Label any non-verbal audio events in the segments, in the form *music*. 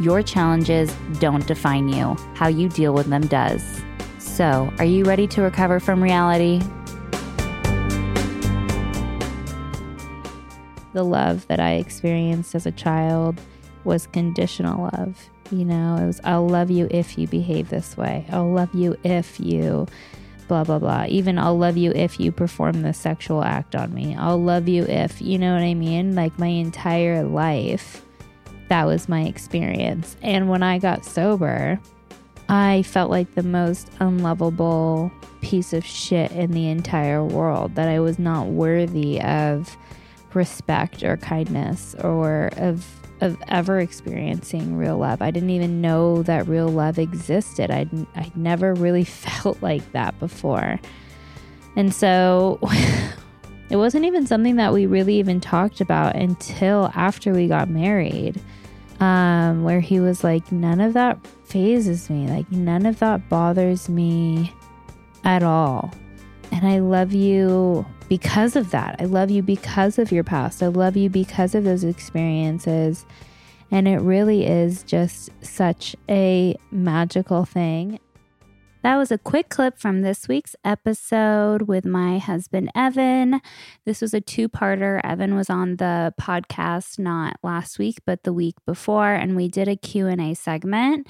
Your challenges don't define you, how you deal with them does. So, are you ready to recover from reality? The love that I experienced as a child was conditional love. You know, it was, I'll love you if you behave this way. I'll love you if you blah, blah, blah. Even I'll love you if you perform this sexual act on me. I'll love you if, you know what I mean? Like my entire life that was my experience. And when I got sober, I felt like the most unlovable piece of shit in the entire world, that I was not worthy of respect or kindness or of of ever experiencing real love. I didn't even know that real love existed. I'd I'd never really *laughs* felt like that before. And so *laughs* it wasn't even something that we really even talked about until after we got married um, where he was like, none of that fazes me. Like, none of that bothers me at all. And I love you because of that. I love you because of your past. I love you because of those experiences. And it really is just such a magical thing. That was a quick clip from this week's episode with my husband, Evan. This was a two parter. Evan was on the podcast not last week, but the week before, and we did a Q&A segment.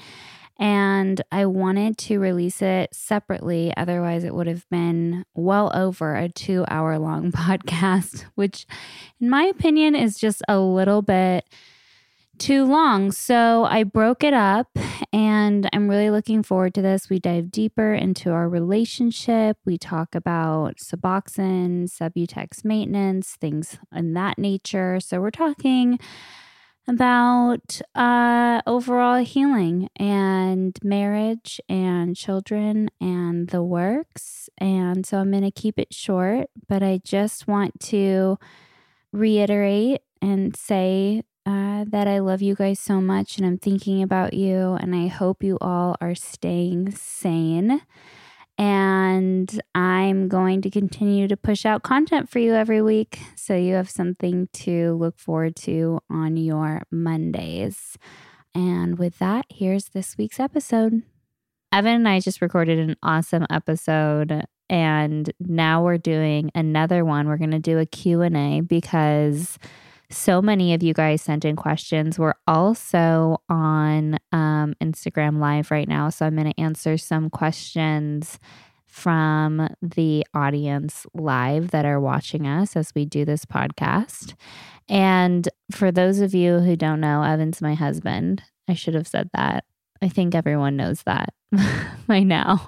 And I wanted to release it separately. Otherwise, it would have been well over a two hour long *laughs* podcast, which, in my opinion, is just a little bit too long. So I broke it up and I'm really looking forward to this. We dive deeper into our relationship. We talk about Suboxone, Subutex maintenance, things in that nature. So we're talking about uh, overall healing and marriage and children and the works. And so I'm going to keep it short, but I just want to reiterate and say uh, that I love you guys so much and I'm thinking about you. And I hope you all are staying sane. And I'm going to continue to push out content for you every week so you have something to look forward to on your Mondays. And with that, here's this week's episode. Evan and I just recorded an awesome episode and now we're doing another one. We're going to do a Q&A because so many of you guys sent in questions. We're also on um, Instagram Live right now. So I'm going to answer some questions from the audience live that are watching us as we do this podcast. And for those of you who don't know, Evan's my husband. I should have said that. I think everyone knows that *laughs* by now.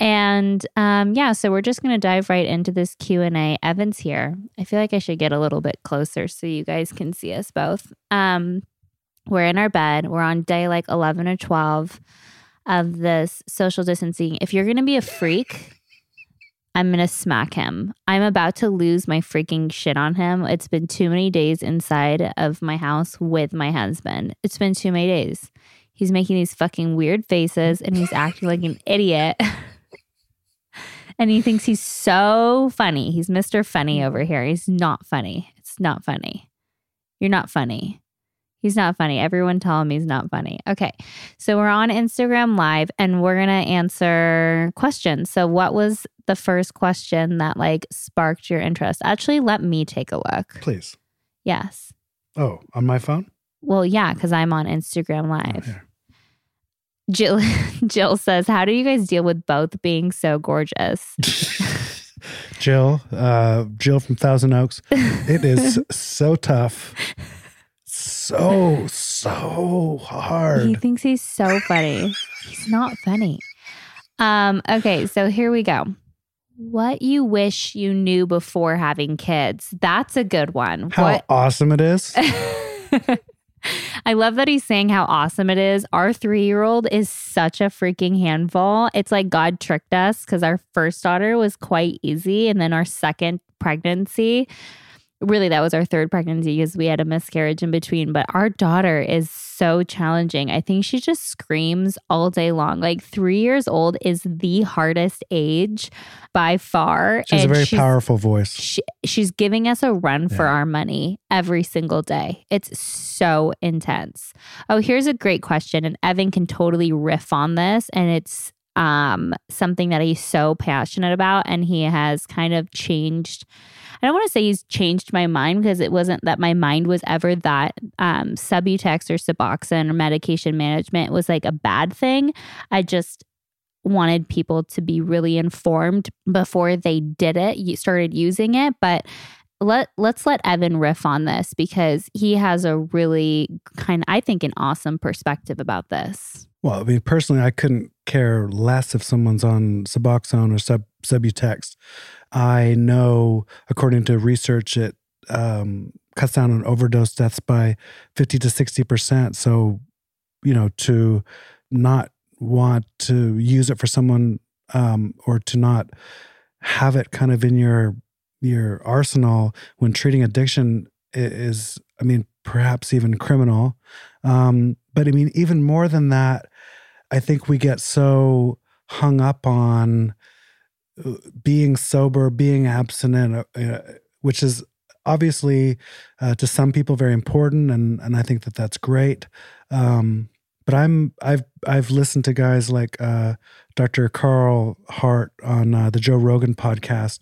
And um, yeah, so we're just going to dive right into this Q&A. Evan's here. I feel like I should get a little bit closer so you guys can see us both. Um, we're in our bed. We're on day like 11 or 12 of this social distancing. If you're going to be a freak, I'm going to smack him. I'm about to lose my freaking shit on him. It's been too many days inside of my house with my husband. It's been too many days. He's making these fucking weird faces and he's acting like an idiot. *laughs* and he thinks he's so funny. He's Mr. Funny over here. He's not funny. It's not funny. You're not funny. He's not funny. Everyone tell him he's not funny. Okay. So we're on Instagram Live and we're going to answer questions. So, what was the first question that like sparked your interest? Actually, let me take a look. Please. Yes. Oh, on my phone? Well, yeah, because I'm on Instagram Live. Oh, Jill *laughs* Jill says, "How do you guys deal with both being so gorgeous?" *laughs* Jill, uh, Jill from Thousand Oaks. *laughs* It is so tough, so so hard. He thinks he's so funny. He's not funny. Um. Okay, so here we go. What you wish you knew before having kids? That's a good one. How what- awesome it is. I love that he's saying how awesome it is. Our three year old is such a freaking handful. It's like God tricked us because our first daughter was quite easy. And then our second pregnancy, really, that was our third pregnancy because we had a miscarriage in between. But our daughter is so challenging. I think she just screams all day long. Like three years old is the hardest age by far. She has a very powerful voice. she, she's giving us a run for our money every single day. It's so intense. Oh, here's a great question, and Evan can totally riff on this, and it's um something that he's so passionate about, and he has kind of changed. I don't want to say he's changed my mind because it wasn't that my mind was ever that um, Subutex or Suboxone or medication management was like a bad thing. I just wanted people to be really informed before they did it, you started using it. But let let's let Evan riff on this because he has a really kind I think an awesome perspective about this. Well, I mean, personally, I couldn't care less if someone's on Suboxone or sub Subutex. I know, according to research, it um, cuts down on overdose deaths by fifty to sixty percent. So, you know, to not want to use it for someone um, or to not have it kind of in your your arsenal when treating addiction is, I mean, perhaps even criminal. Um, but I mean, even more than that, I think we get so hung up on uh, being sober, being abstinent, uh, uh, which is obviously uh, to some people very important, and and I think that that's great. Um, but I'm I've I've listened to guys like uh, Dr. Carl Hart on uh, the Joe Rogan podcast,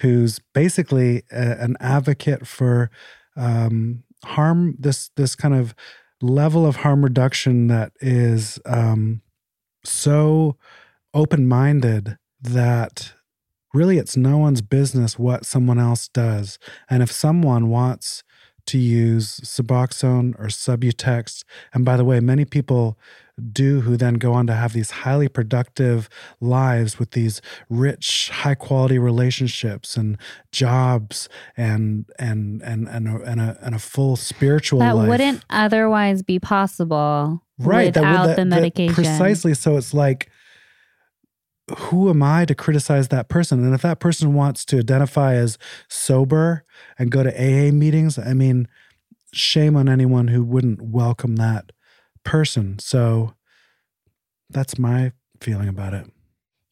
who's basically a, an advocate for um, harm this this kind of level of harm reduction that is um, so open minded that really it's no one's business what someone else does. And if someone wants to use Suboxone or Subutex, and by the way, many people do who then go on to have these highly productive lives with these rich high quality relationships and jobs and and and and a, and a, and a full spiritual that life. wouldn't otherwise be possible right without that- the that- medication. precisely. So it's like who am i to criticize that person and if that person wants to identify as sober and go to aa meetings i mean shame on anyone who wouldn't welcome that person so that's my feeling about it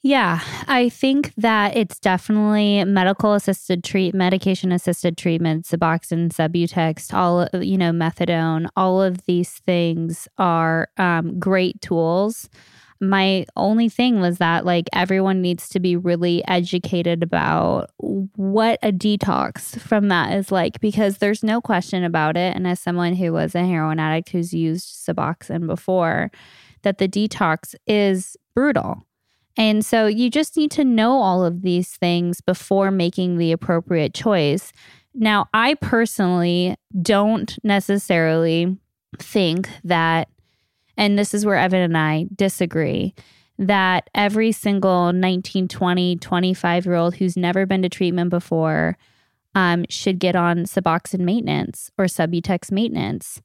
Yeah, I think that it's definitely medical assisted treat, medication assisted treatment, Suboxone, Subutex, all you know, methadone. All of these things are um, great tools. My only thing was that like everyone needs to be really educated about what a detox from that is like because there's no question about it. And as someone who was a heroin addict who's used Suboxone before, that the detox is brutal. And so you just need to know all of these things before making the appropriate choice. Now, I personally don't necessarily think that, and this is where Evan and I disagree, that every single 19, 20, 25 year old who's never been to treatment before um, should get on Suboxone maintenance or Subutex maintenance.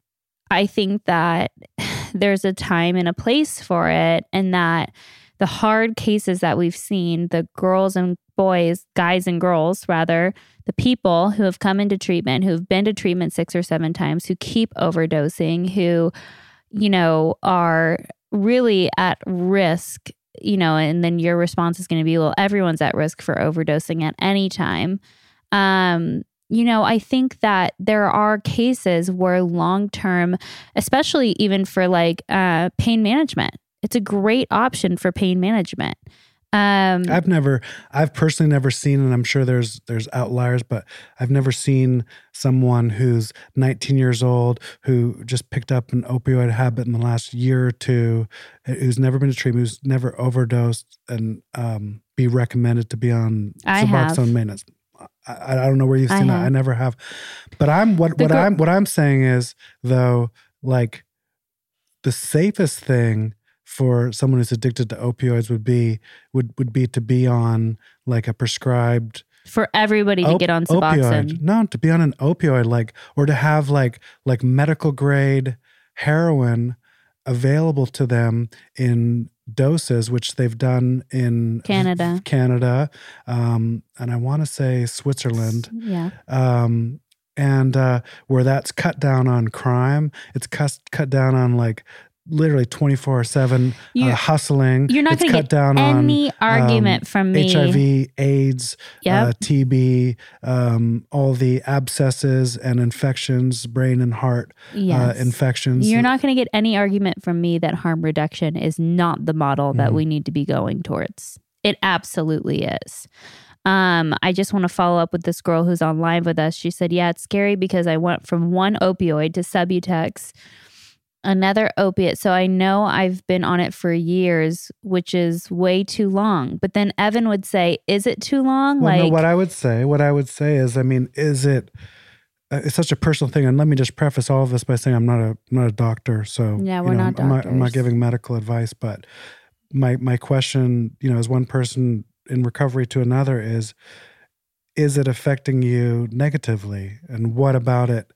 I think that *sighs* there's a time and a place for it, and that the hard cases that we've seen, the girls and boys, guys and girls, rather, the people who have come into treatment, who've been to treatment six or seven times, who keep overdosing, who, you know, are really at risk, you know, and then your response is going to be, well, everyone's at risk for overdosing at any time. Um, you know, I think that there are cases where long term, especially even for like uh, pain management, it's a great option for pain management. Um, I've never, I've personally never seen, and I'm sure there's there's outliers, but I've never seen someone who's 19 years old who just picked up an opioid habit in the last year or two, who's never been to treatment, who's never overdosed, and um, be recommended to be on I have. Suboxone maintenance. I, I don't know where you've I seen that. I never have. But I'm what The what gr- I'm what I'm saying is though, like the safest thing for someone who's addicted to opioids would be would would be to be on like a prescribed for everybody to op- get on opioid. Suboxone. No, to be on an opioid, like or to have like like medical grade heroin available to them in doses, which they've done in Canada. Canada, um, and I want to say Switzerland Yeah. um, and uh, where that's cut down on crime. It's cut cut down on like literally twenty four seven You're- hustling. You're not going to get down any argument um, from me. HIV, AIDS, Yep. uh, TB, um, all the abscesses and infections, brain and heart yes. uh, infections. You're not going to get any argument from me that harm reduction is not the model that Mhm. we need to be going towards. It absolutely is. Um, I just want to follow up with this girl who's on live with us. She said, Yeah, it's scary because I went from one opioid to Subutex, another opiate. So I know I've been on it for years, which is way too long. But then Evan would say, Is it too long? Well, no, like, what I would say, what I would say is, I mean, is it? Uh, it's such a personal thing, and let me just preface all of this by saying I'm not a I'm not a doctor, so Yeah, we're know, not I'm not, I'm not giving medical advice, but my my question, you know, as one person in recovery to another is, is it affecting you negatively, and what about it?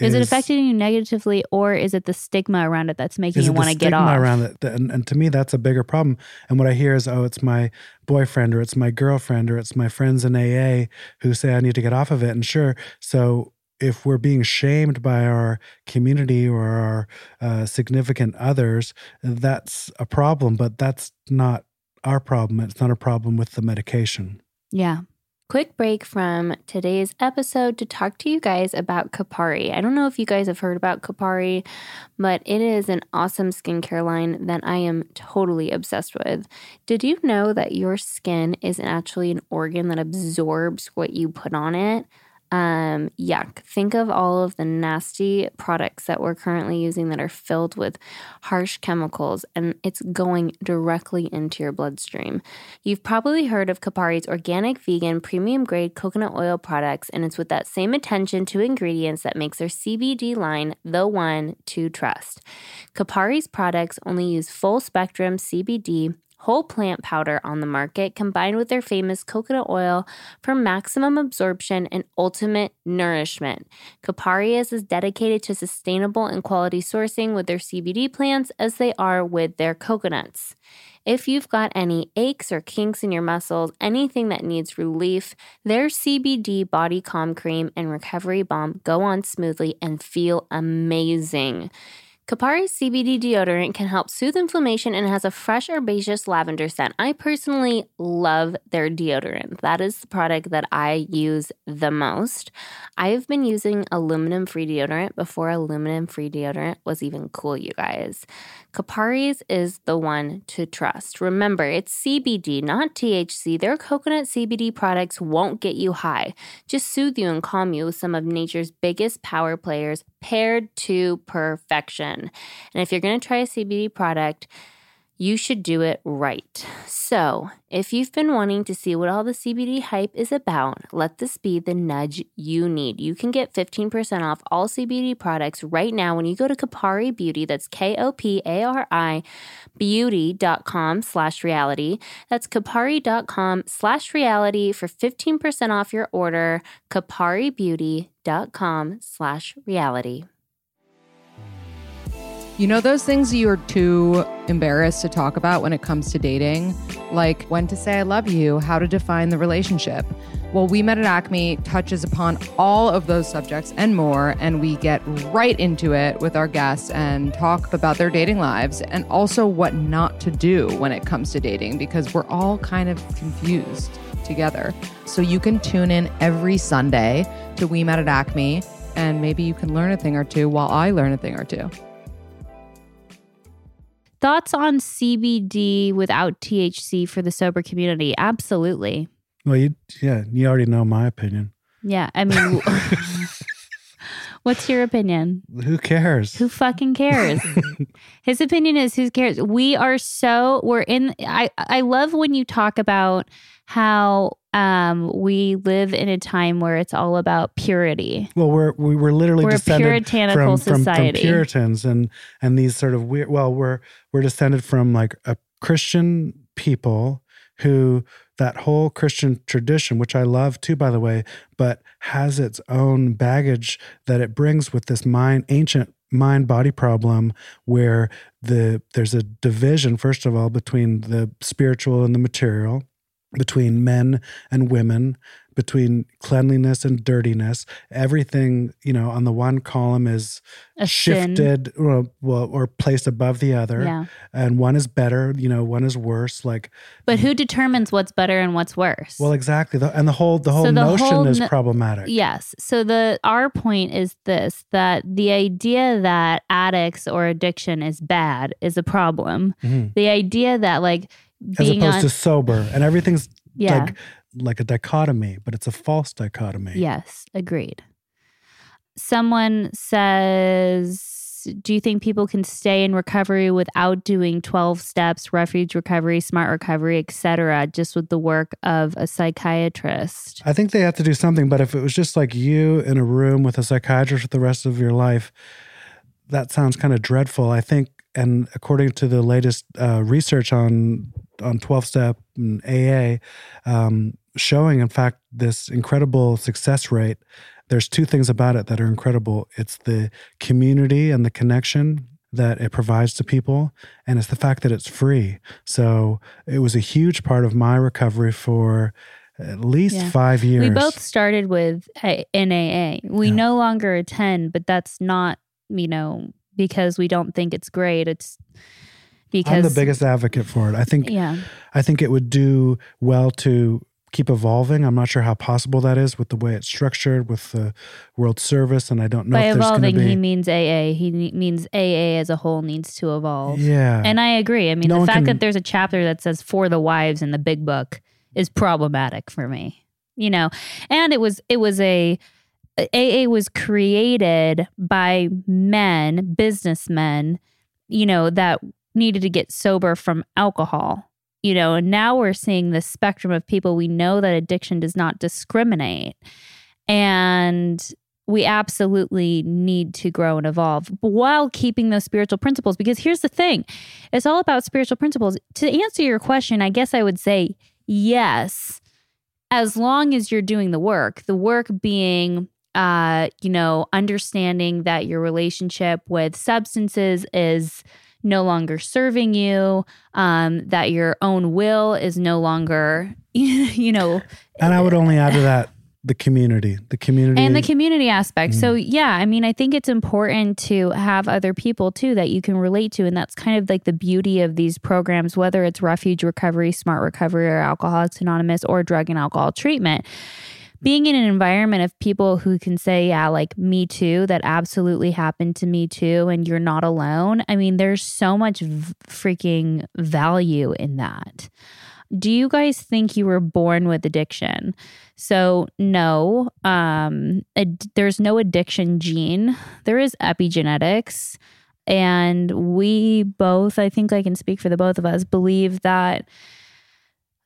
Is it affecting you negatively or is it the stigma around it that's making you want to get stigma off? around it? And, and to me, that's a bigger problem. And what I hear is, oh, it's my boyfriend or it's my girlfriend or it's my friends in AA who say I need to get off of it. And sure, so if we're being shamed by our community or our uh, significant others, that's a problem. But that's not our problem. It's not a problem with the medication. Yeah. Quick break from today's episode to talk to you guys about Kopari. I don't know if you guys have heard about Kopari, but it is an awesome skincare line that I am totally obsessed with. Did you know that your skin is actually an organ that absorbs what you put on it? Um, yuck. Think of all of the nasty products that we're currently using that are filled with harsh chemicals and it's going directly into your bloodstream. You've probably heard of Kopari's organic, vegan, premium grade coconut oil products, and it's with that same attention to ingredients that makes their CBD line the one to trust. Kopari's products only use full spectrum CBD. Whole plant powder on the market combined with their famous coconut oil for maximum absorption and ultimate nourishment. Kopari is dedicated to sustainable and quality sourcing with their CBD plants as they are with their coconuts. If you've got any aches or kinks in your muscles, anything that needs relief, their CBD Body Calm Cream and Recovery Balm go on smoothly and feel amazing. Kopari's CBD deodorant can help soothe inflammation and has a fresh herbaceous lavender scent. I personally love their deodorant. That is the product that I use the most. I've been using aluminum free deodorant before aluminum free deodorant was even cool, you guys. Kopari's is the one to trust. Remember, it's CBD, not THC. Their coconut CBD products won't get you high, just soothe you and calm you with some of nature's biggest power players paired to perfection. And if you're going to try a CBD product, you should do it right. So, if you've been wanting to see what all the CBD hype is about, let this be the nudge you need. You can get 15% off all CBD products right now when you go to Kopari Beauty. That's K O P A R I beauty.com slash reality. That's kopari.com slash reality for 15% off your order. koparibeauty.com slash reality. You know those things you are too embarrassed to talk about when it comes to dating? Like when to say I love you, how to define the relationship. Well, We Met at Acme touches upon all of those subjects and more, and we get right into it with our guests and talk about their dating lives and also what not to do when it comes to dating because we're all kind of confused together. So you can tune in every Sunday to We Met at Acme, and maybe you can learn a thing or two while I learn a thing or two. Thoughts on CBD without THC for the sober community? Absolutely. Well, you yeah, you already know my opinion. Yeah. I mean, *laughs* *laughs* what's your opinion? Who cares? Who fucking cares? *laughs* His opinion is who cares. We are so we're in I I love when you talk about how um we live in a time where it's all about purity. Well, we're we were literally We're descended puritanical from, from, from. Puritans and and these sort of weird. Well, we're we're descended from like a Christian people who that whole Christian tradition, which I love too, by the way, but has its own baggage that it brings with this mind ancient mind body problem where the there's a division first of all between the spiritual and the material between men and women between cleanliness and dirtiness everything you know on the one column is A shifted or, or placed above the other Yeah. and one is better you know one is worse like But who determines what's better and what's worse? well exactly and the whole the whole the notion whole is problematic Yes. So the our point is this that the idea that addicts or addiction is bad is a problem. Mhm. The idea that like as opposed on to sober and everything's yeah. like like a dichotomy but it's a false dichotomy Yes, agreed. Someone says, Do you think people can stay in recovery without doing 12 steps, refuge recovery, smart recovery, etc., just with the work of a psychiatrist? I think they have to do something, but if it was just like you in a room with a psychiatrist for the rest of your life, that sounds kind of dreadful. I think, and according to the latest uh, research on on twelve step and AA, um, showing in fact this incredible success rate. There's two things about it that are incredible. It's the community and the connection that it provides to people, and it's the fact that it's free. So it was a huge part of my recovery for at least Yeah. five years. We both started with a- NAA. We Yeah. no longer attend, but that's not, you know, because we don't think it's great. It's because I'm the biggest advocate for it. I think Yeah. I think it would do well to keep evolving. I'm not sure how possible that is with the way it's structured with the World Service, and I don't know By if there's evolving, be. he means AA. He means AA as a whole needs to evolve. yeah, And I agree. I mean, No the fact can- that there's a chapter that says for the wives in the big book is problematic for me. You know, and it was it was a AA was created by men, businessmen, you know, that needed to get sober from alcohol. You know, and now we're seeing the spectrum of people. We know that addiction does not discriminate. And we absolutely need to grow and evolve while keeping those spiritual principles. Because here's the thing it's all about spiritual principles. To answer your question, I guess I would say yes, as long as you're doing the work, the work being, uh, you know, understanding that your relationship with substances is no longer serving you, um, that your own will is no longer, *laughs* you know, and I would only add to that the community, the community, and the community aspect. Mm. So yeah, I mean, I think it's important to have other people too that you can relate to, and that's kind of like the beauty of these programs, whether it's refuge recovery, smart recovery, or Alcoholics Anonymous, or drug and alcohol treatment. Being in an environment of people who can say, yeah, like me too, that absolutely happened to me too, and you're not alone. I mean, there's so much v- freaking value in that. Do you guys think you were born with addiction? So no, um, ad- there's no addiction gene. There is epigenetics, and we both, I think I can speak for the both of us, believe that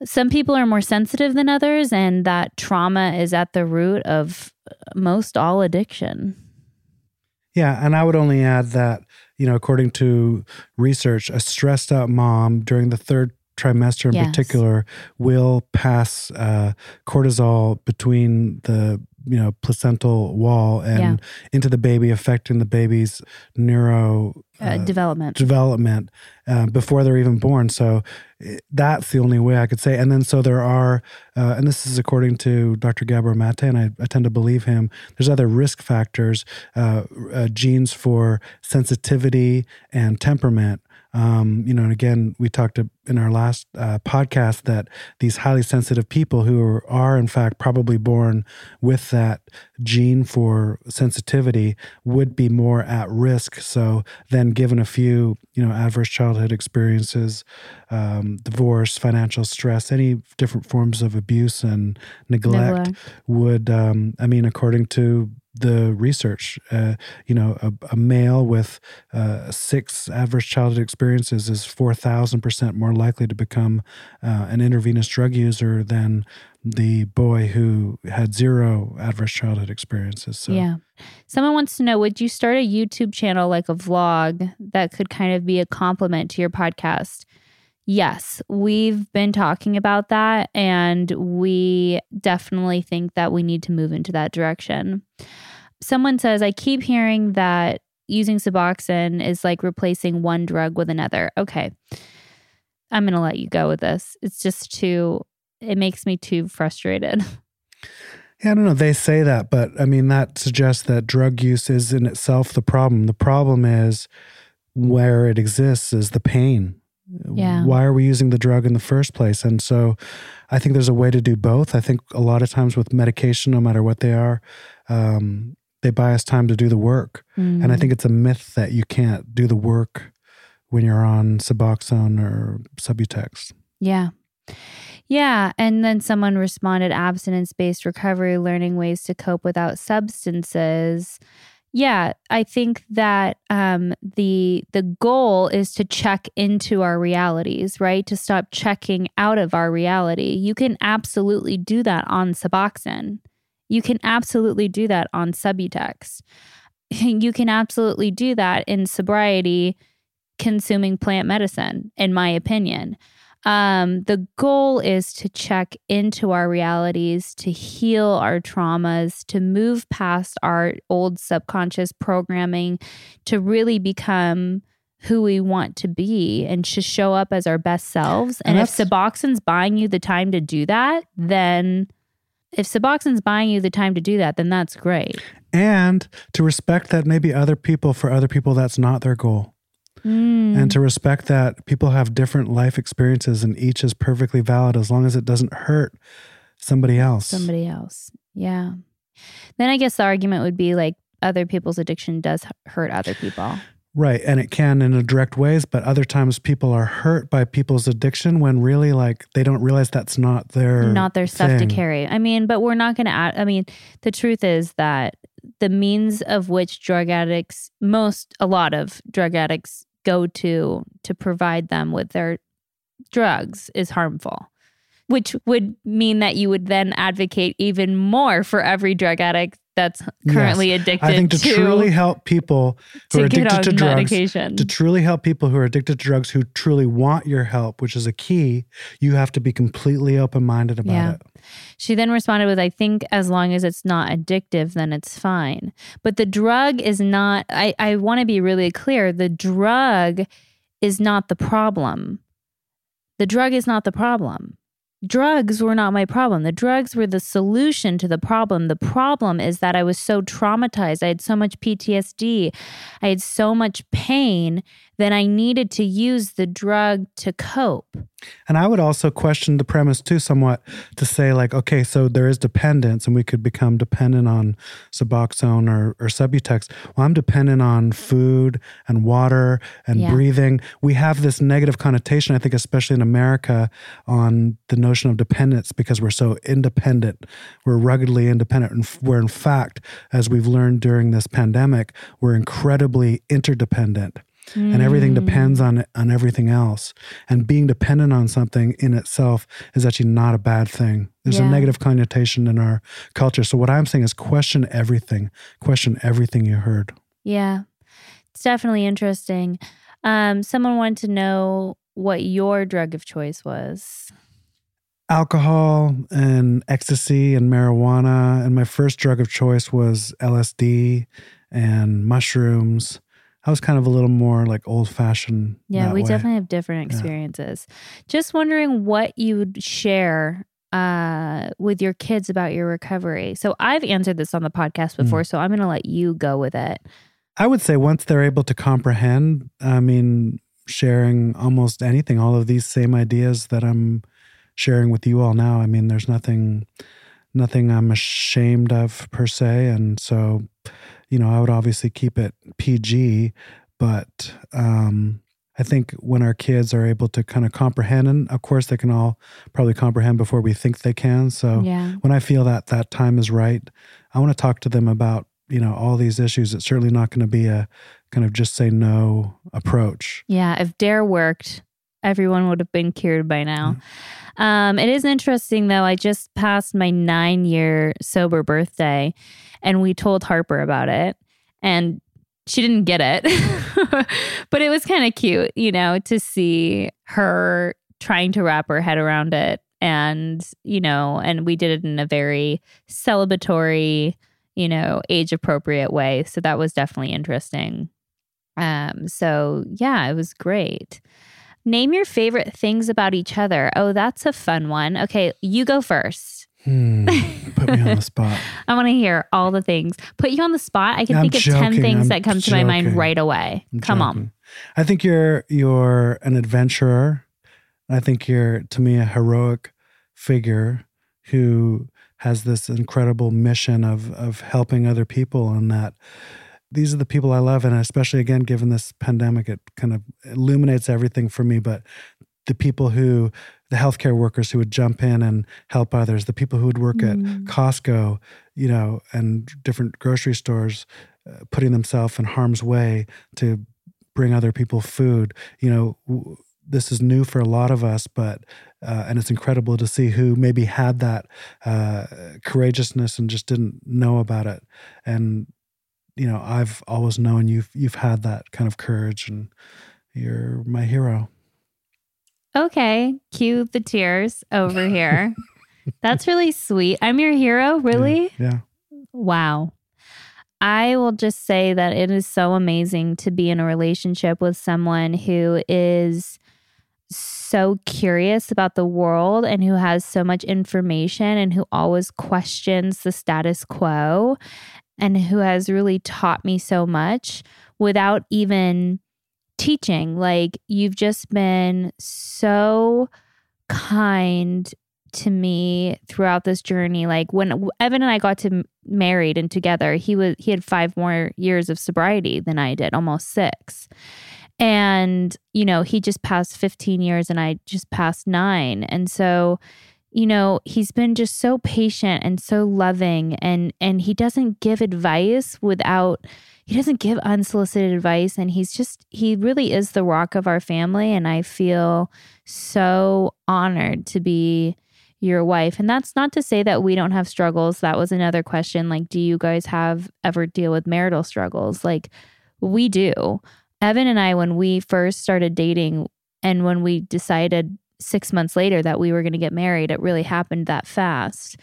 some people are more sensitive than others, and that trauma is at the root of most all addiction. Yeah, and I would only add that, you know, according to research, a stressed out mom during the third trimester in Yes. particular will pass uh, cortisol between the you know placental wall and into the baby, affecting the baby's neuro Uh, uh, development. development uh, before they're even born. So eh, that's the only way I could say. And then so there are, uh, and this is according to Dr. Gabor Mate, and I, I tend to believe him. There's other risk factors, uh, uh, genes for sensitivity and temperament. Um, you know, and again, we talked in our last uh, podcast that these highly sensitive people who are, are, in fact, probably born with that gene for sensitivity would be more at risk. So then, given a few, you know, adverse childhood experiences, um, divorce, financial stress, any different forms of abuse and neglect, Neglect. would, um, I mean, according to the research, uh, you know, a, a male with uh, six adverse childhood experiences is 4,000% more likely to become uh, an intravenous drug user than the boy who had zero adverse childhood experiences. So, Yeah. Someone wants to know would you start a YouTube channel like a vlog that could kind of be a complement to your podcast? Yes, we've been talking about that and we definitely think that we need to move into that direction. Someone says, I keep hearing that using Suboxone is like replacing one drug with another. Okay. I'm going to let you go with this. It's just too, it makes me too frustrated. *laughs* Yeah, I don't know. They say that, but I mean, that suggests that drug use is in itself the problem. The problem is where it exists is the pain. Yeah. Why are we using the drug in the first place? And so I think there's a way to do both. I think a lot of times with medication, no matter what they are, um, they buy us time to do the work. And I Mm. think it's a myth that you can't do the work when you're on Suboxone or Subutex. Yeah. Yeah. And then someone responded abstinence based recovery, learning ways to cope without substances. Yeah, I think that um, the the goal is to check into our realities, right? To stop checking out of our reality. You can absolutely do that on Suboxone. You can absolutely do that on Subutex. *laughs* You can absolutely do that in sobriety, consuming plant medicine. In my opinion, um, the goal is to check into our realities, to heal our traumas, to move past our old subconscious programming, to really become who we want to be and to show up as our best selves. And, And if Suboxone's buying you the time to do that, then if Suboxone's buying you the time to do that, then that's great. And to respect that maybe other people, for other people, that's not their goal. Mm. and to respect that people have different life experiences and each is perfectly valid as long as it doesn't hurt somebody else. somebody else. Yeah. Then I guess the argument would be like other people's addiction does hurt other people. Right. And it can in a direct ways, but other times people are hurt by people's addiction when really like they don't realize that's not their Not their stuff thing. to carry. I mean, but we're not going to add. I mean, the truth is that the means of which drug addicts, most, a lot of drug addicts go to to provide them with their drugs is harmful, which would mean that you would then advocate even more for every drug addict that's currently addicted I think to, truly help people who are addicted to drugs, medication. to truly help people who are addicted to drugs who truly want your help, which is a key, you have to be completely open minded about Yeah. it. She then responded with, I think as long as it's not addictive, then it's fine. But the drug is not, I, I want to be really clear the drug is not the problem. The drug is not the problem. Drugs were not my problem. The drugs were the solution to the problem. The problem is that I was so traumatized. I had so much PTSD. I had so much pain that I needed to use the drug to cope. And I would also question the premise too, somewhat to say, like, okay, so there is dependence and we could become dependent on Suboxone or, or Subutex. Well, I'm dependent on food and water and Yeah. breathing. We have this negative connotation, I think, especially in America, on the notion of dependence because we're so independent. We're ruggedly independent. And we're, in fact, as we've learned during this pandemic, we're incredibly interdependent and everything Mm. depends on on everything else and being dependent on something in itself is actually not a bad thing there's Yeah. a negative connotation in our culture so what i'm saying is question everything question everything you heard Yeah, it's definitely interesting. Um, someone wanted to know what your drug of choice was. alcohol and ecstasy and marijuana and my first drug of choice was lsd and mushrooms i was kind of a little more like old fashioned Yeah, we way. definitely have different Yeah. experiences. Just wondering what you'd share uh, with your kids about your recovery. So I've answered this on the podcast Hmm. before, so I'm going to let you go with it. I would say once they're able to comprehend, I mean, sharing almost anything, all of these same ideas that I'm sharing with you all now. I mean, there's nothing, nothing I'm ashamed of per se, and so, you know, I would obviously keep it PG, but um, I think when our kids are able to kind of comprehend, and of course they can all probably comprehend before we think they can. So Yeah. when I feel that that time is right, I want to talk to them about you know all these issues. It's certainly not going to be a kind of just say no approach. Yeah, if Dare worked, everyone would have been cured by now. Um, it is interesting though. I just passed my nine year sober birthday, and we told Harper about it, and she didn't get it, *laughs* but it was kind of cute, you know, to see her trying to wrap her head around it, and you know, and we did it in a very celebratory, you know, age appropriate way. So that was definitely interesting Um, so yeah, it was great. Name your favorite things about each other. Oh, that's a fun one. Okay, you go first. Hmm, *laughs* put me on the spot. I want to hear all the things. Put you on the spot. I can I'm think of joking. 10 things I'm that come to my mind right away. I'm Come on. I think you're you're an adventurer. I think you're to me a heroic figure who has this incredible mission of of helping other people and that these are the people I love and especially again given this pandemic it kind of illuminates everything for me but the people who the healthcare workers who would jump in and help others the people who would work Mm. at Costco you know and different grocery stores uh, putting themselves in harm's way to bring other people food you know w- this is new for a lot of us but uh, and it's incredible to see who maybe had that uh, courageousness and just didn't know about it and you know i've always known you've you've had that kind of courage and you're my hero Okay, cue the tears over here. *laughs* That's really sweet. I'm your hero, really? yeah Wow. I will just say that it is so amazing to be in a relationship with someone who is so curious about the world and who has so much information and who always questions the status quo and who has really taught me so much without even teaching. Like, you've just been so kind to me throughout this journey. Like when evan and i got to married and together he was he had five more years of sobriety than i did almost six. And you know he just passed 15 years and i just passed nine. And so you know he's been just so patient and so loving and and he doesn't give advice without he doesn't give unsolicited advice and he's just he really is the rock of our family and i feel so honored to be your wife. And that's not to say that we don't have struggles. That was another question like do you guys have ever deal with marital struggles? Like we do. Evan and i when we first started dating and when we decided six months later that we were going to get married it really happened that fast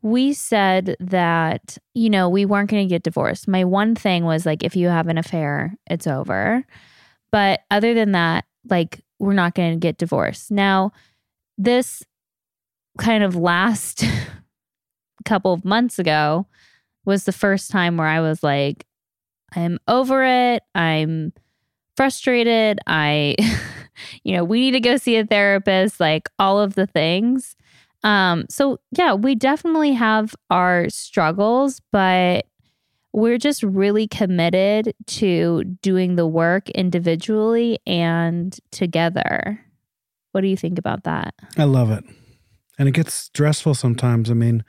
we said that you know we weren't going to get divorced my one thing was like if you have an affair it's over but other than that like we're not going to get divorced now this kind of last *laughs* couple of months ago was the first time where I was like, I'm over it. I'm frustrated. I, *laughs* you know, we need to go see a therapist, like all of the things. Um, so yeah, we definitely have our struggles, but we're just really committed to doing the work individually and together. What do you think about that? I love it. And it gets stressful sometimes. I mean,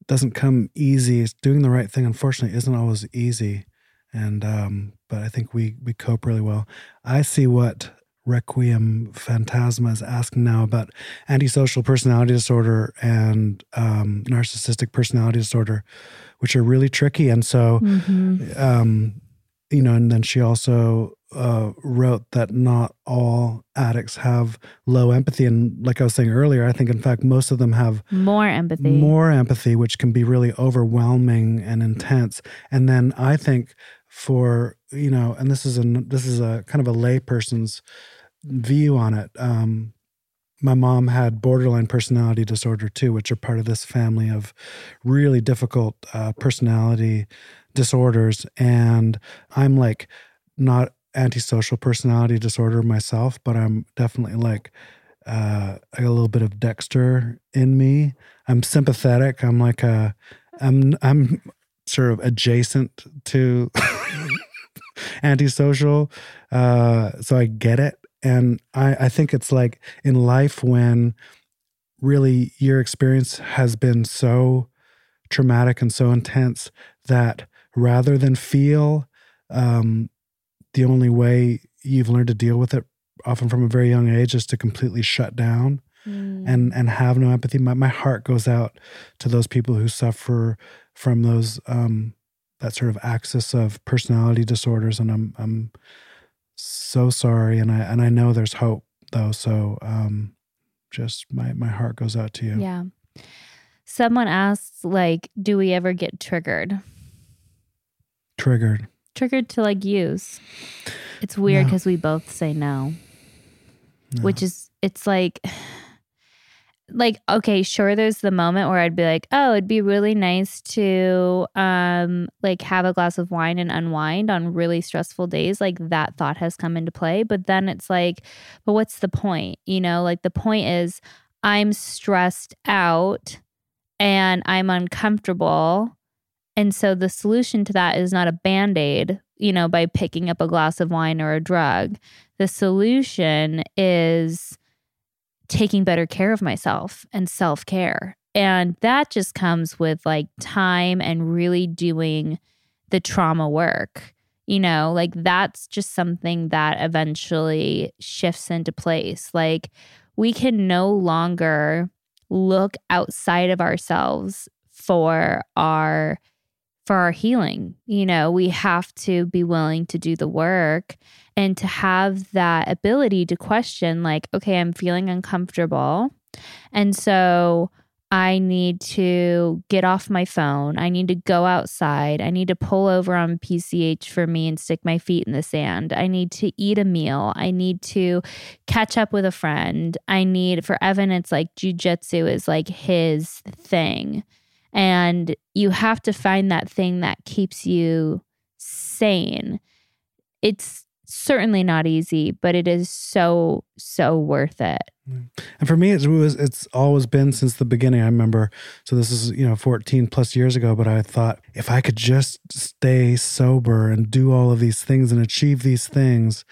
it doesn't come easy. It's doing the right thing, unfortunately, isn't always easy. And um, but I think we we cope really well. I see what Requiem Phantasma is asking now about antisocial personality disorder and um, narcissistic personality disorder, which are really tricky. And so Mm-hmm. um, you know, and then she also uh, wrote that not all addicts have low empathy. And like I was saying earlier, I think, in fact, most of them have More empathy. more empathy, which can be really overwhelming and intense. And then I think for, you know, and this is a, this is a kind of a layperson's view on it. Um, my mom had borderline personality disorder too, which are part of this family of really difficult uh, personality disorders. And I'm like not antisocial personality disorder myself, but I'm definitely like uh, a little bit of Dexter in me. I'm sympathetic. I'm like a, I'm I'm sort of adjacent to *laughs* antisocial, uh, so I get it. And I, I think it's like in life when really your experience has been so traumatic and so intense that rather than feel um, the only way you've learned to deal with it often from a very young age is to completely shut down Mm. and and have no empathy my, my heart goes out to those people who suffer from those um that sort of axis of personality disorders and i'm i'm so sorry and i and i know there's hope though so um just my my heart goes out to you Yeah. Someone asks, like, do we ever get triggered? triggered triggered to like use. It's weird No. because we both say no, which is it's like like okay sure there's the moment where i'd be like oh it'd be really nice to um like have a glass of wine and unwind on really stressful days like that thought has come into play but then it's like but what's the point? You know like the point is i'm stressed out and i'm uncomfortable and so the solution to that is not a band-aid you know by picking up a glass of wine or a drug. The solution is taking better care of myself and self care. And that just comes with like time and really doing the trauma work. You know, like that's just something that eventually shifts into place. Like we can no longer look outside of ourselves for our for our healing. You know, we have to be willing to do the work and to have that ability to question, like, okay, I'm feeling uncomfortable. And so I need to get off my phone. I need to go outside. I need to pull over on PCH for me and stick my feet in the sand. I need to eat a meal. I need to catch up with a friend. I need, for Evan, it's like jujitsu is like his thing. And you have to find that thing that keeps you sane. It's certainly not easy, but it is so, so worth it. And for me, it was it's always been since the beginning. I remember. So this is you know 14 plus years ago, but I thought if I could just stay sober and do all of these things and achieve these things,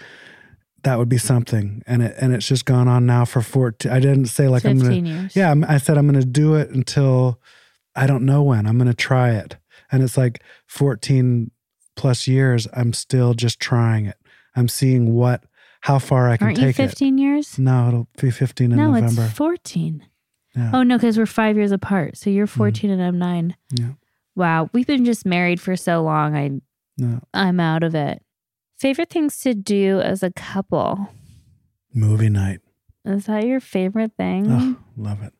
that would be something. And it and it's just gone on now for 14. I didn't say like I'm gonna. years. Yeah, I said I'm gonna do it until I don't know when. I'm gonna try it, and it's like 14 plus years. I'm still just trying it. I'm seeing what how far I can Aren't you take it. 15 years? No, it'll be 15 in no, November. it's 14. Yeah. Oh, no, because we're five years apart. So you're mm. 14 and I'm nine. Yeah. Wow. We've been just married for so long. I, No. I'm out of it. Favorite things to do as a couple? Movie night. Is that your favorite thing? Oh, love it.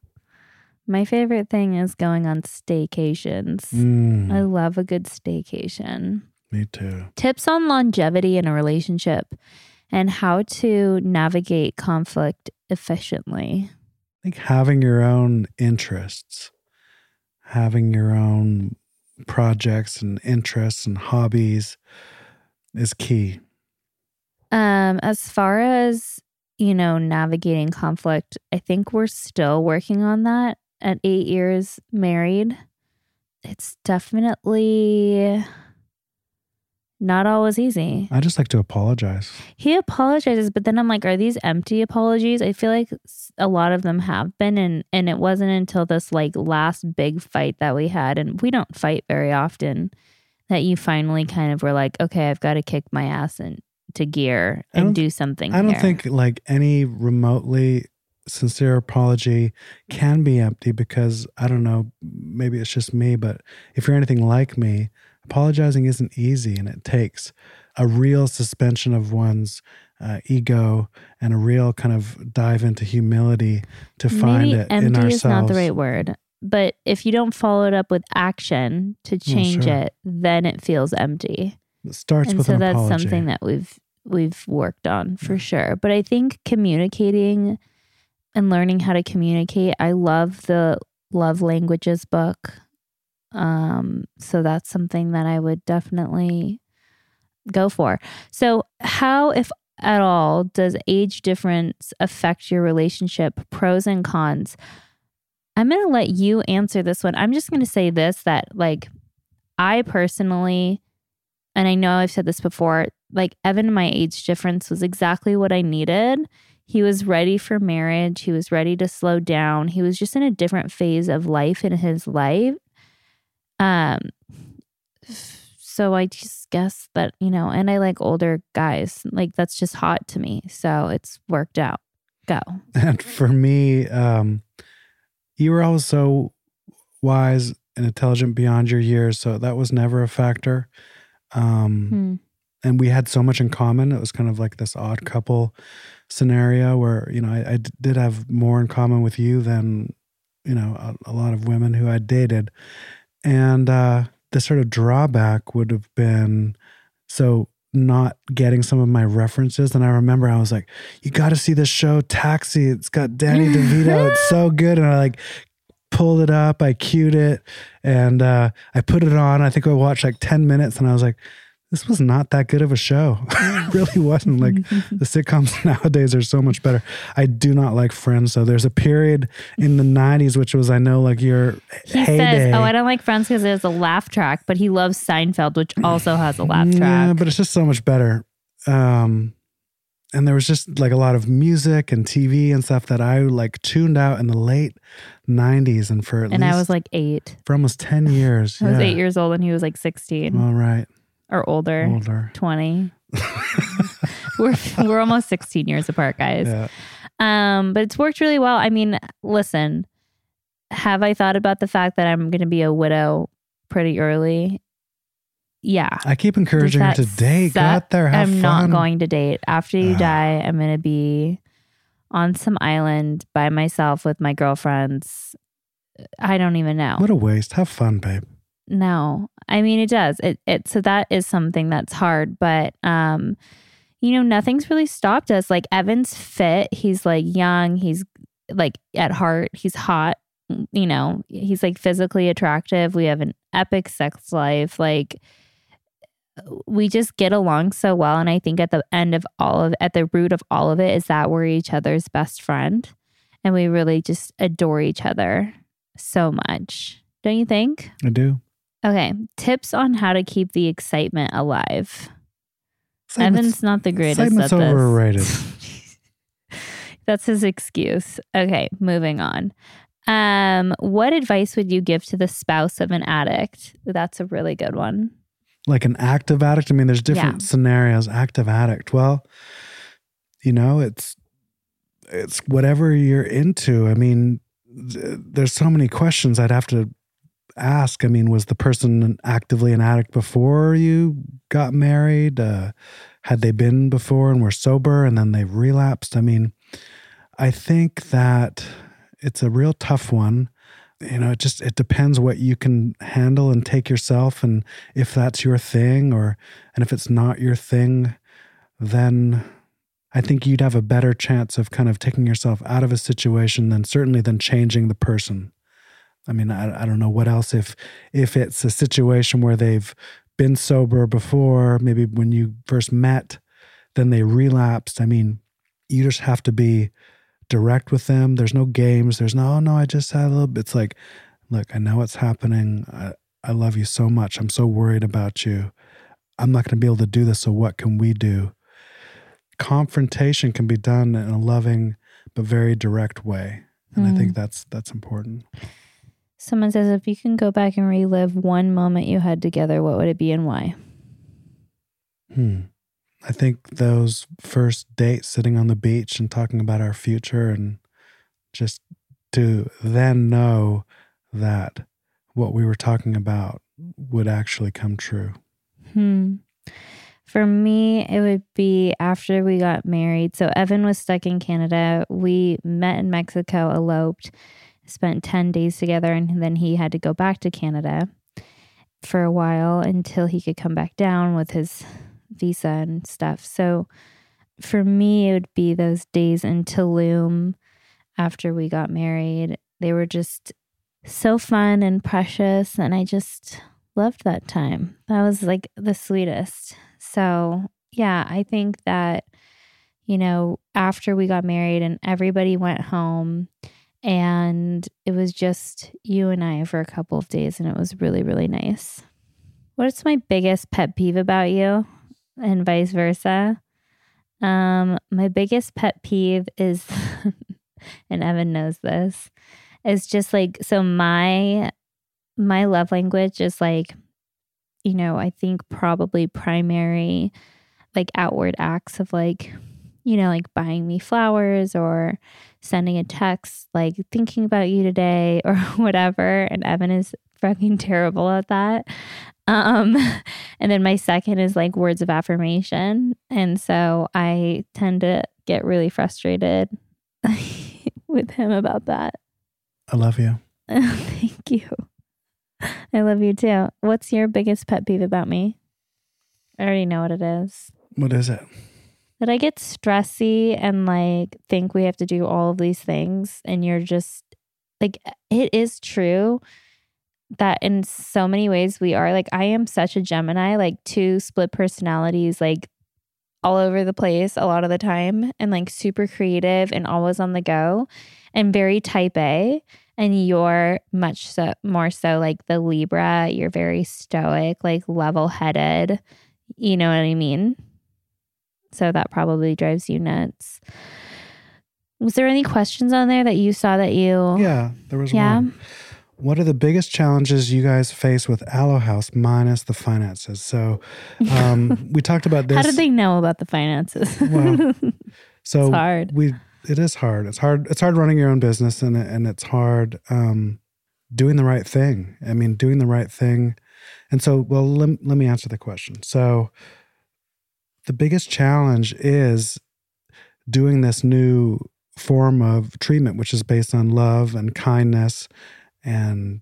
My favorite thing is going on staycations. Mm, I love a good staycation. me too. Tips on longevity in a relationship and how to navigate conflict efficiently. I think having your own interests, having your own projects and interests and hobbies is key. Um, as far as you know, navigating conflict, I think we're still working on that at eight years married. It's definitely not always easy. I just like to apologize. He apologizes, but then I'm like, are these empty apologies? I feel like a lot of them have been, and and it wasn't until this like last big fight that we had, and we don't fight very often, that you finally kind of were like, okay, I've got to kick my ass into gear and do something. I don't here. think like any remotely sincere apology can be empty because I don't know, maybe it's just me, but if you're anything like me, apologizing isn't easy and it takes a real suspension of one's uh, ego and a real kind of dive into humility to find Maybe it in empty ourselves. is not the right word. But if you don't follow it up with action to change sure. it, then it feels empty. It starts and with so an that's apology. something that we've we've worked on for sure. But I think communicating and learning how to communicate. I love the love languages book. Um, so that's something that I would definitely go for. So how, if at all, does age difference affect your relationship? Pros and cons. I'm going to let you answer this one. I'm just going to say this that, like, I personally, and I know I've said this before, like, Evan my age difference was exactly what I needed. He was ready for marriage. He was ready to slow down. He was just in a different phase of life in his life. Um, so I just guess that, you know, and I like older guys. Like, that's just hot to me. So it's worked out. Go. *laughs* And for me, um, you were always so wise and intelligent beyond your years, so that was never a factor. Um, Hmm. And we had so much in common. It was kind of like this odd couple scenario where you know I did have more in common with you than you know a, a lot of women who I dated, and uh, the sort of drawback would have been So not getting some of my references. And I remember I was like, you got to see this show, Taxi. It's got Danny DeVito. it's so *laughs* good. And I like pulled it up, I queued it, and uh, I put it on. I think I watched like 10 minutes and I was like, this was not that good of a show. *laughs* it really wasn't. Like *laughs* the sitcoms *laughs* nowadays are so much better. I do not like Friends though. There's a period in the 90s, which was, I know, like your He heyday. says, "Oh, I don't like Friends because it has a laugh track," but he loves Seinfeld, which also has a laugh track. Yeah, but it's just so much better. Um, and there was just like a lot of music and TV and stuff that I like tuned out in the late 90s. And for at and I was like eight. for almost 10 years. I was yeah. eight years old, and he was like sixteen All right. Or older, Older. twenty. *laughs* we're we're almost sixteen years apart, guys. Yeah. Um, but it's worked really well. I mean, listen, have I thought about the fact that I'm going to be a widow pretty early? Yeah. I keep encouraging her to date. Go out there, have I'm fun. not going to date. After you Ah. die, I'm going to be on some island by myself with my girlfriends. I don't even know. What a waste. Have fun, babe. No, I mean it does. It it so that is something that's hard, but um, you know, nothing's really stopped us. Like Evan's fit. He's like young. He's like at heart. He's hot. You know, he's like physically attractive. We have an epic sex life. Like we just get along so well. And I think at the end of all of at the root of all of it is that we're each other's best friend, and we really just adore each other so much. Don't you think? I do. Okay, tips on how to keep the excitement alive. Excitement's- Evan's not the greatest at excitement's this. overrated. *laughs* That's his excuse. Okay, moving on. Um, what advice would you give to the spouse of an addict? That's a really good one. like an active addict. I mean, there's different Yeah. scenarios. Active addict. Well, you know, it's it's whatever you're into. I mean, th- there's so many questions I'd have to ask. I mean, was the person actively an addict before you got married? Uh, had they been before and were sober and then they relapsed? I mean, I think that it's a real tough one. You know, it just it depends what you can handle and take yourself and if that's your thing or and if it's not your thing then i think you'd have a better chance of kind of taking yourself out of a situation than certainly than changing the person i mean i, I don't know what else if if it's a situation where they've been sober before maybe when you first met then they relapsed i mean you just have to be direct with them there's no games there's no oh no i just had a little bit it's like look i know what's happening I, I love you so much. I'm so worried about you. I'm not going to be able to do this. So, what can we do? Confrontation can be done in a loving but very direct way. And I think hmm. that's that's important. Someone says if you can go back and relive one moment you had together, what would it be and why? Hmm. I think those first dates sitting on the beach and talking about our future and just to then know that what we were talking about would actually come true. Hmm. For me, it would be after we got married. So Evan was stuck in Canada. We met in Mexico, eloped, spent 10 days together, and then he had to go back to Canada for a while until he could come back down with his visa and stuff. So for me, it would be those days in Tulum after we got married. They were just so fun and precious. And I just loved that time. That was like the sweetest. So, yeah, I think that, you know, after we got married and everybody went home, and it was just you and I for a couple of days, and it was really, really nice. What's my biggest pet peeve about you, and vice versa? Um, my biggest pet peeve is, *laughs* and Evan knows this, is just like so my my love language is like you know i think probably primary like outward acts of like you know like buying me flowers or sending a text like thinking about you today *laughs* or whatever and evan is fucking terrible at that um *laughs* and then my second is like words of affirmation and so i tend to get really frustrated *laughs* with him about that I love you. Thank you. I love you too. What's your biggest pet peeve about me? I already know what it is. What is it? That I get stressy and like think we have to do all of these things. And you're just like, it is true that in so many ways we are like, I am such a Gemini, like two split personalities, like all over the place a lot of the time and like super creative and always on the go and very type A. And you're much so more so like the Libra. You're very stoic, like level headed. You know what I mean? So that probably drives you nuts. Was there any questions on there that you saw that you Yeah, there was Yeah. one. What are the biggest challenges you guys face with Alo House minus the finances? So um, *laughs* we talked about this. How did they know about the finances? Well, *laughs* so It's hard. we it is hard. It's hard. It's hard running your own business, and and it's hard um, doing the right thing. I mean, doing the right thing. And so, well, let, let me answer the question. So, the biggest challenge is doing this new form of treatment, which is based on love and kindness and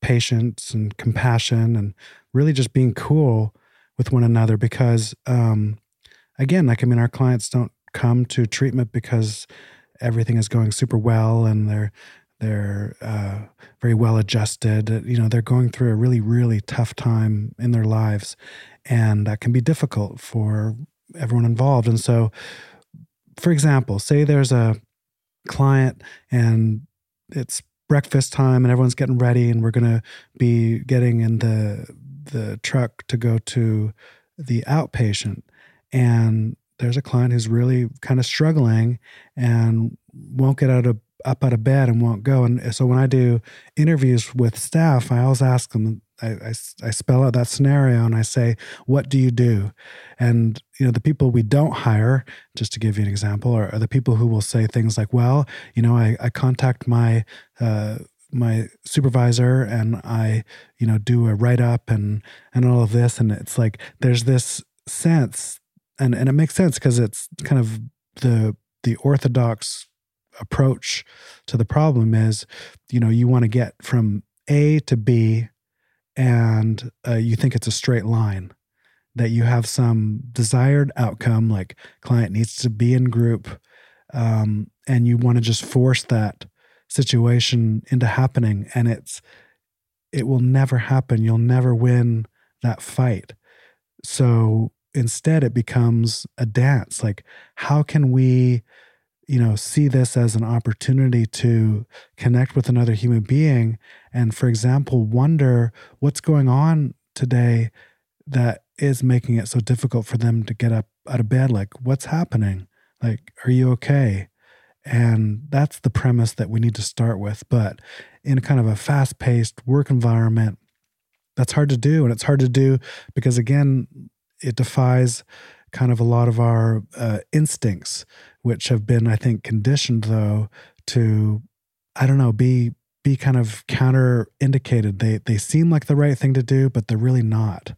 patience and compassion and really just being cool with one another because um, again like i mean our clients don't come to treatment because everything is going super well and they're they're uh, very well adjusted. You know they're going through a really really tough time in their lives and that can be difficult for everyone involved. And so for example say there's a client and it's breakfast time and everyone's getting ready and we're going to be getting in the the truck to go to the outpatient. And there's a client who's really kind of struggling and won't get out of up out of bed and won't go. And so when i do interviews with staff i always ask them I, I, I spell out that scenario and i say what do you do? And you know the people we don't hire just to give you an example are, are the people who will say things like well you know i, I contact my uh, my supervisor and i you know do a write up and and all of this. And it's like there's this sense and and it makes sense because it's kind of the the orthodox approach to the problem is you know you want to get from a to b and uh, you think it's a straight line that you have some desired outcome like client needs to be in group um, and you want to just force that situation into happening and it's it will never happen. You'll never win that fight. So instead it becomes a dance like how can we you know see this as an opportunity to connect with another human being and for example wonder what's going on today that is making it so difficult for them to get up out of bed like what's happening? Like are you okay? And that's the premise that we need to start with but in kind of a fast-paced work environment that's hard to do and it's hard to do because again it defies kind of a lot of our uh, instincts which have been i think conditioned though to i don't know be be kind of counter indicated they they seem like the right thing to do but they're really not.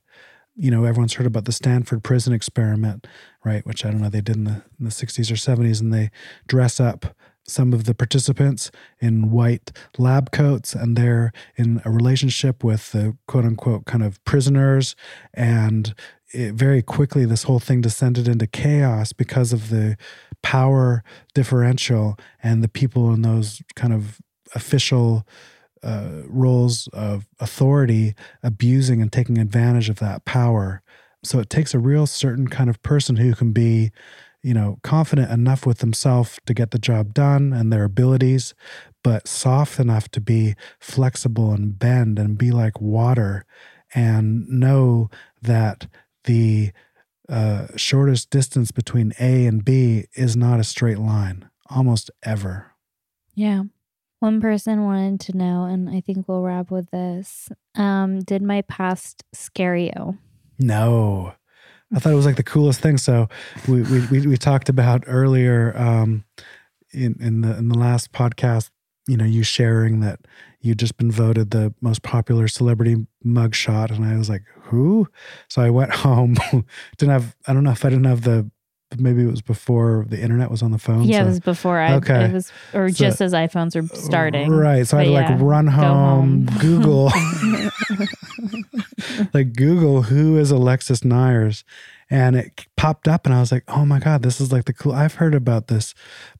You know everyone's heard about the stanford prison experiment right which i don't know they did in the, in the 60s or 70s and they dress up some of the participants in white lab coats and they're in a relationship with the quote unquote kind of prisoners and it, very quickly this whole thing descended into chaos because of the power differential and the people in those kind of official uh, roles of authority abusing and taking advantage of that power. So it takes a real certain kind of person who can be, you know, confident enough with themselves to get the job done and their abilities, but soft enough to be flexible and bend and be like water and know that the uh, shortest distance between A and B is not a straight line, almost ever. Yeah. One person wanted to know, and I think we'll wrap with this. Um, did my past scare you? No. I thought it was like the coolest thing. So we we we, we talked about earlier um, in in the in the last podcast. You know, you sharing that you'd just been voted the most popular celebrity mugshot, and I was like, who? So I went *laughs* home. didn't have I don't know if I didn't have the maybe it was before the internet was on the phone. yeah, so- it was before I. Okay. It was, or So- just as iPhones were starting. Right. So I had to like run home, home. Google, *laughs* *laughs* like Google who is Alexis Neiers. And it popped up, and I was like, oh my God, this is like the cool. I've heard about this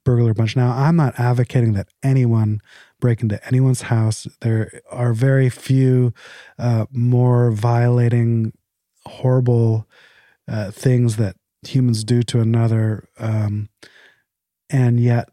burglar bunch. Now, I'm not advocating that anyone break into anyone's house. There are very few uh, more violating, horrible uh, things that humans do to another. Um, and yet,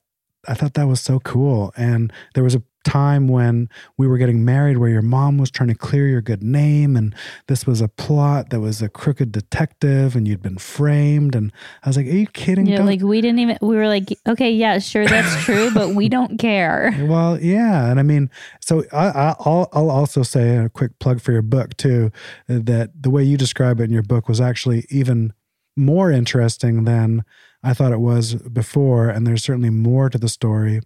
I thought that was so cool. And there was a time when we were getting married where your mom was trying to clear your good name and this was a plot that was a crooked detective and you'd been framed and I was like, "Are you kidding?" Yeah, Don't- like we didn't even. We were like, okay, yeah, sure, that's *laughs* true, but we don't care. Well, yeah, and I mean, so I, I, I'll I'll also say a quick plug for your book too. Uh, that the way you describe it in your book was actually even more interesting than I thought it was before, and there's certainly more to the story.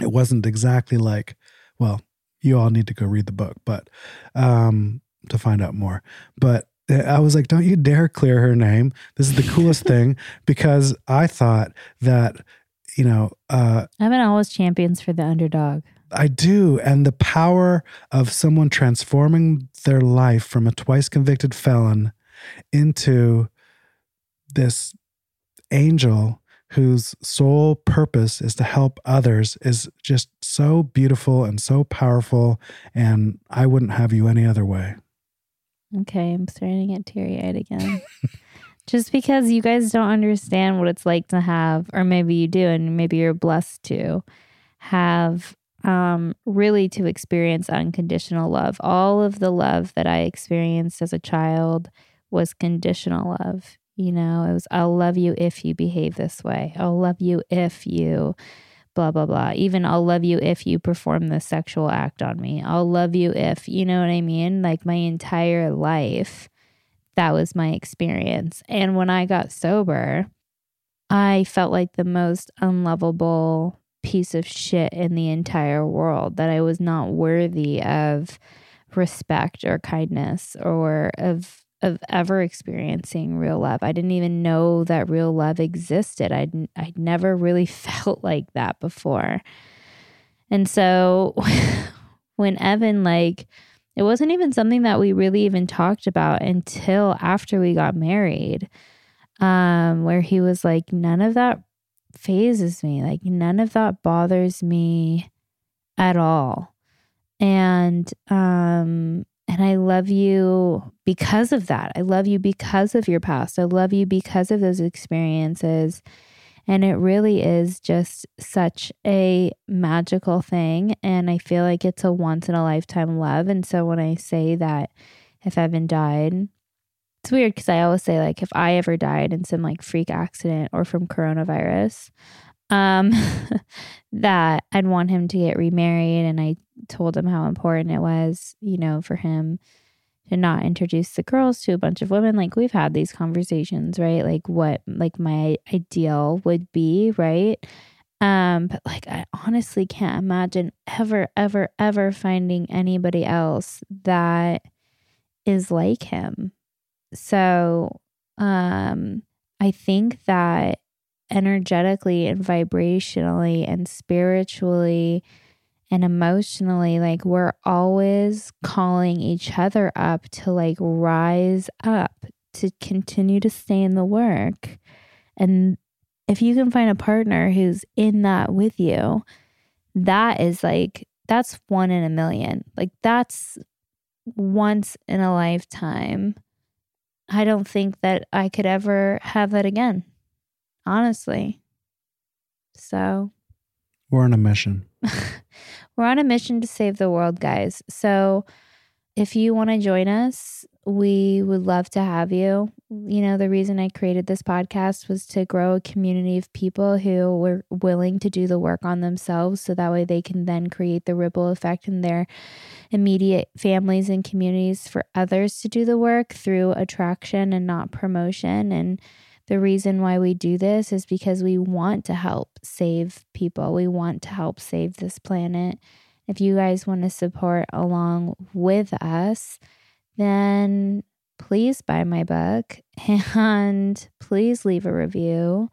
It wasn't exactly like, well, you all need to go read the book, but um, to find out more. But uh, I was like, don't you dare clear her name. This is the coolest *laughs* thing because I thought that you know. Uh, I've been always champions for the underdog. I do. And the power of someone transforming their life from a twice convicted felon into this angel whose sole purpose is to help others is just so beautiful and so powerful. And I wouldn't have you any other way. Okay, I'm starting to get teary eyed again. *laughs* Just because you guys don't understand what it's like to have, or maybe you do, and maybe you're blessed to have um, really to experience unconditional love. All of the love that I experienced as a child was conditional love. You know, it was, I'll love you if you behave this way. I'll love you if you blah, blah, blah. Even I'll love you if you perform this sexual act on me. I'll love you if, you know what I mean? Like my entire life, that was my experience. And when I got sober, I felt like the most unlovable piece of shit in the entire world, that I was not worthy of respect or kindness or of of ever experiencing real love. I didn't even know that real love existed. I'd I'd never really *laughs* felt like that before. And so *laughs* when Evan like it wasn't even something that we really even talked about until after we got married. Um where he was like none of that fazes me. Like none of that bothers me at all. And um and I love you because of that. I love you because of your past. I love you because of those experiences. And it really is just such a magical thing. And I feel like it's a once in a lifetime love. And so when I say that if Evan died, it's weird because I always say, like, if I ever died in some like freak accident or from coronavirus, um, *laughs* that I'd want him to get remarried. And I told him how important it was, you know, for him to not introduce the girls to a bunch of women. Like we've had these conversations, right? Like what like my ideal would be, right? Um, but like I honestly can't imagine ever, ever, ever finding anybody else that is like him. So um I think that energetically and vibrationally and spiritually and emotionally like we're always calling each other up to like rise up to continue to stay in the work. And if you can find a partner who's in that with you that is like that's one in a million. Like that's once in a lifetime. I don't think that i could ever have that again honestly. So We're on a mission. *laughs* we're on a mission to save the world, guys. So if you want to join us, we would love to have you. You know, the reason I created this podcast was to grow a community of people who were willing to do the work on themselves so that way they can then create the ripple effect in their immediate families and communities for others to do the work through attraction and not promotion. And the reason why we do this is because we want to help save people. We want to help save this planet. If you guys want to support along with us, then please buy my book *laughs* and please leave a review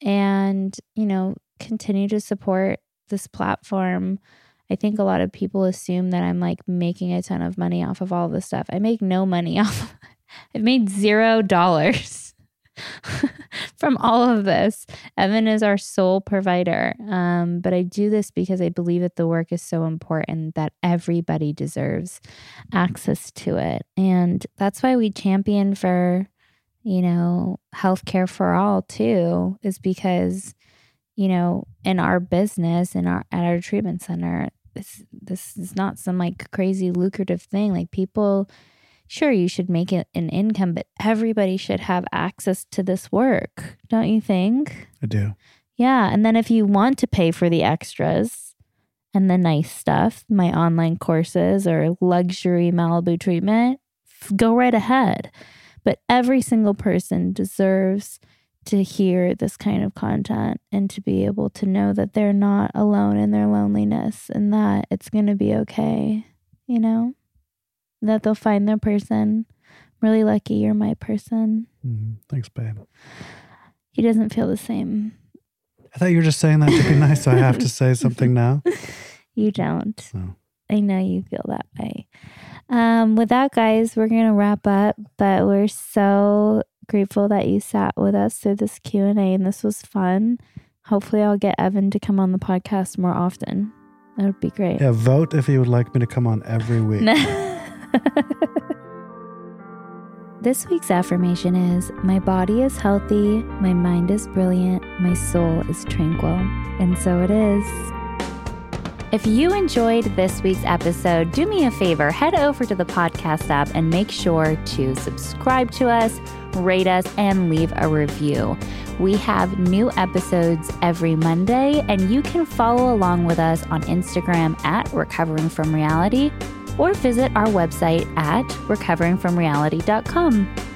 and, you know, continue to support this platform. I think a lot of people assume that I'm like making a ton of money off of all this stuff. I make no money *laughs* off. I've made zero dollars *laughs* from all of this. Evan is our sole provider. Um, but I do this because I believe that the work is so important that everybody deserves access to it. And that's why we champion for, you know, healthcare for all too, is because, you know, in our business, in our at our treatment center, this this is not some like crazy lucrative thing. Like people sure you should make it an income, but everybody should have access to this work, don't you think? I do. Yeah. And then if you want to pay for the extras and the nice stuff, my online courses or luxury Malibu treatment, go right ahead. But every single person deserves to hear this kind of content and to be able to know that they're not alone in their loneliness and that it's going to be okay, you know? That they'll find their person. I'm really lucky you're my person. Mm, thanks, babe. He doesn't feel the same. I thought you were just saying that to be nice, so I have to say something now. *laughs* You don't. No. I know you feel that way. Um, with that, guys, we're gonna wrap up. But we're so grateful that you sat with us through this Q and A, and this was fun. Hopefully, I'll get Evan to come on the podcast more often. That would be great. Yeah, vote if you would like me to come on every week. *laughs* *laughs* this week's affirmation is My body is healthy, my mind is brilliant, my soul is tranquil. And so it is. If you enjoyed this week's episode, do me a favor, head over to the podcast app and make sure to subscribe to us, rate us, and leave a review. We have new episodes every Monday, and you can follow along with us on Instagram at Recovering from Reality or visit our website at recoveringfromreality.com.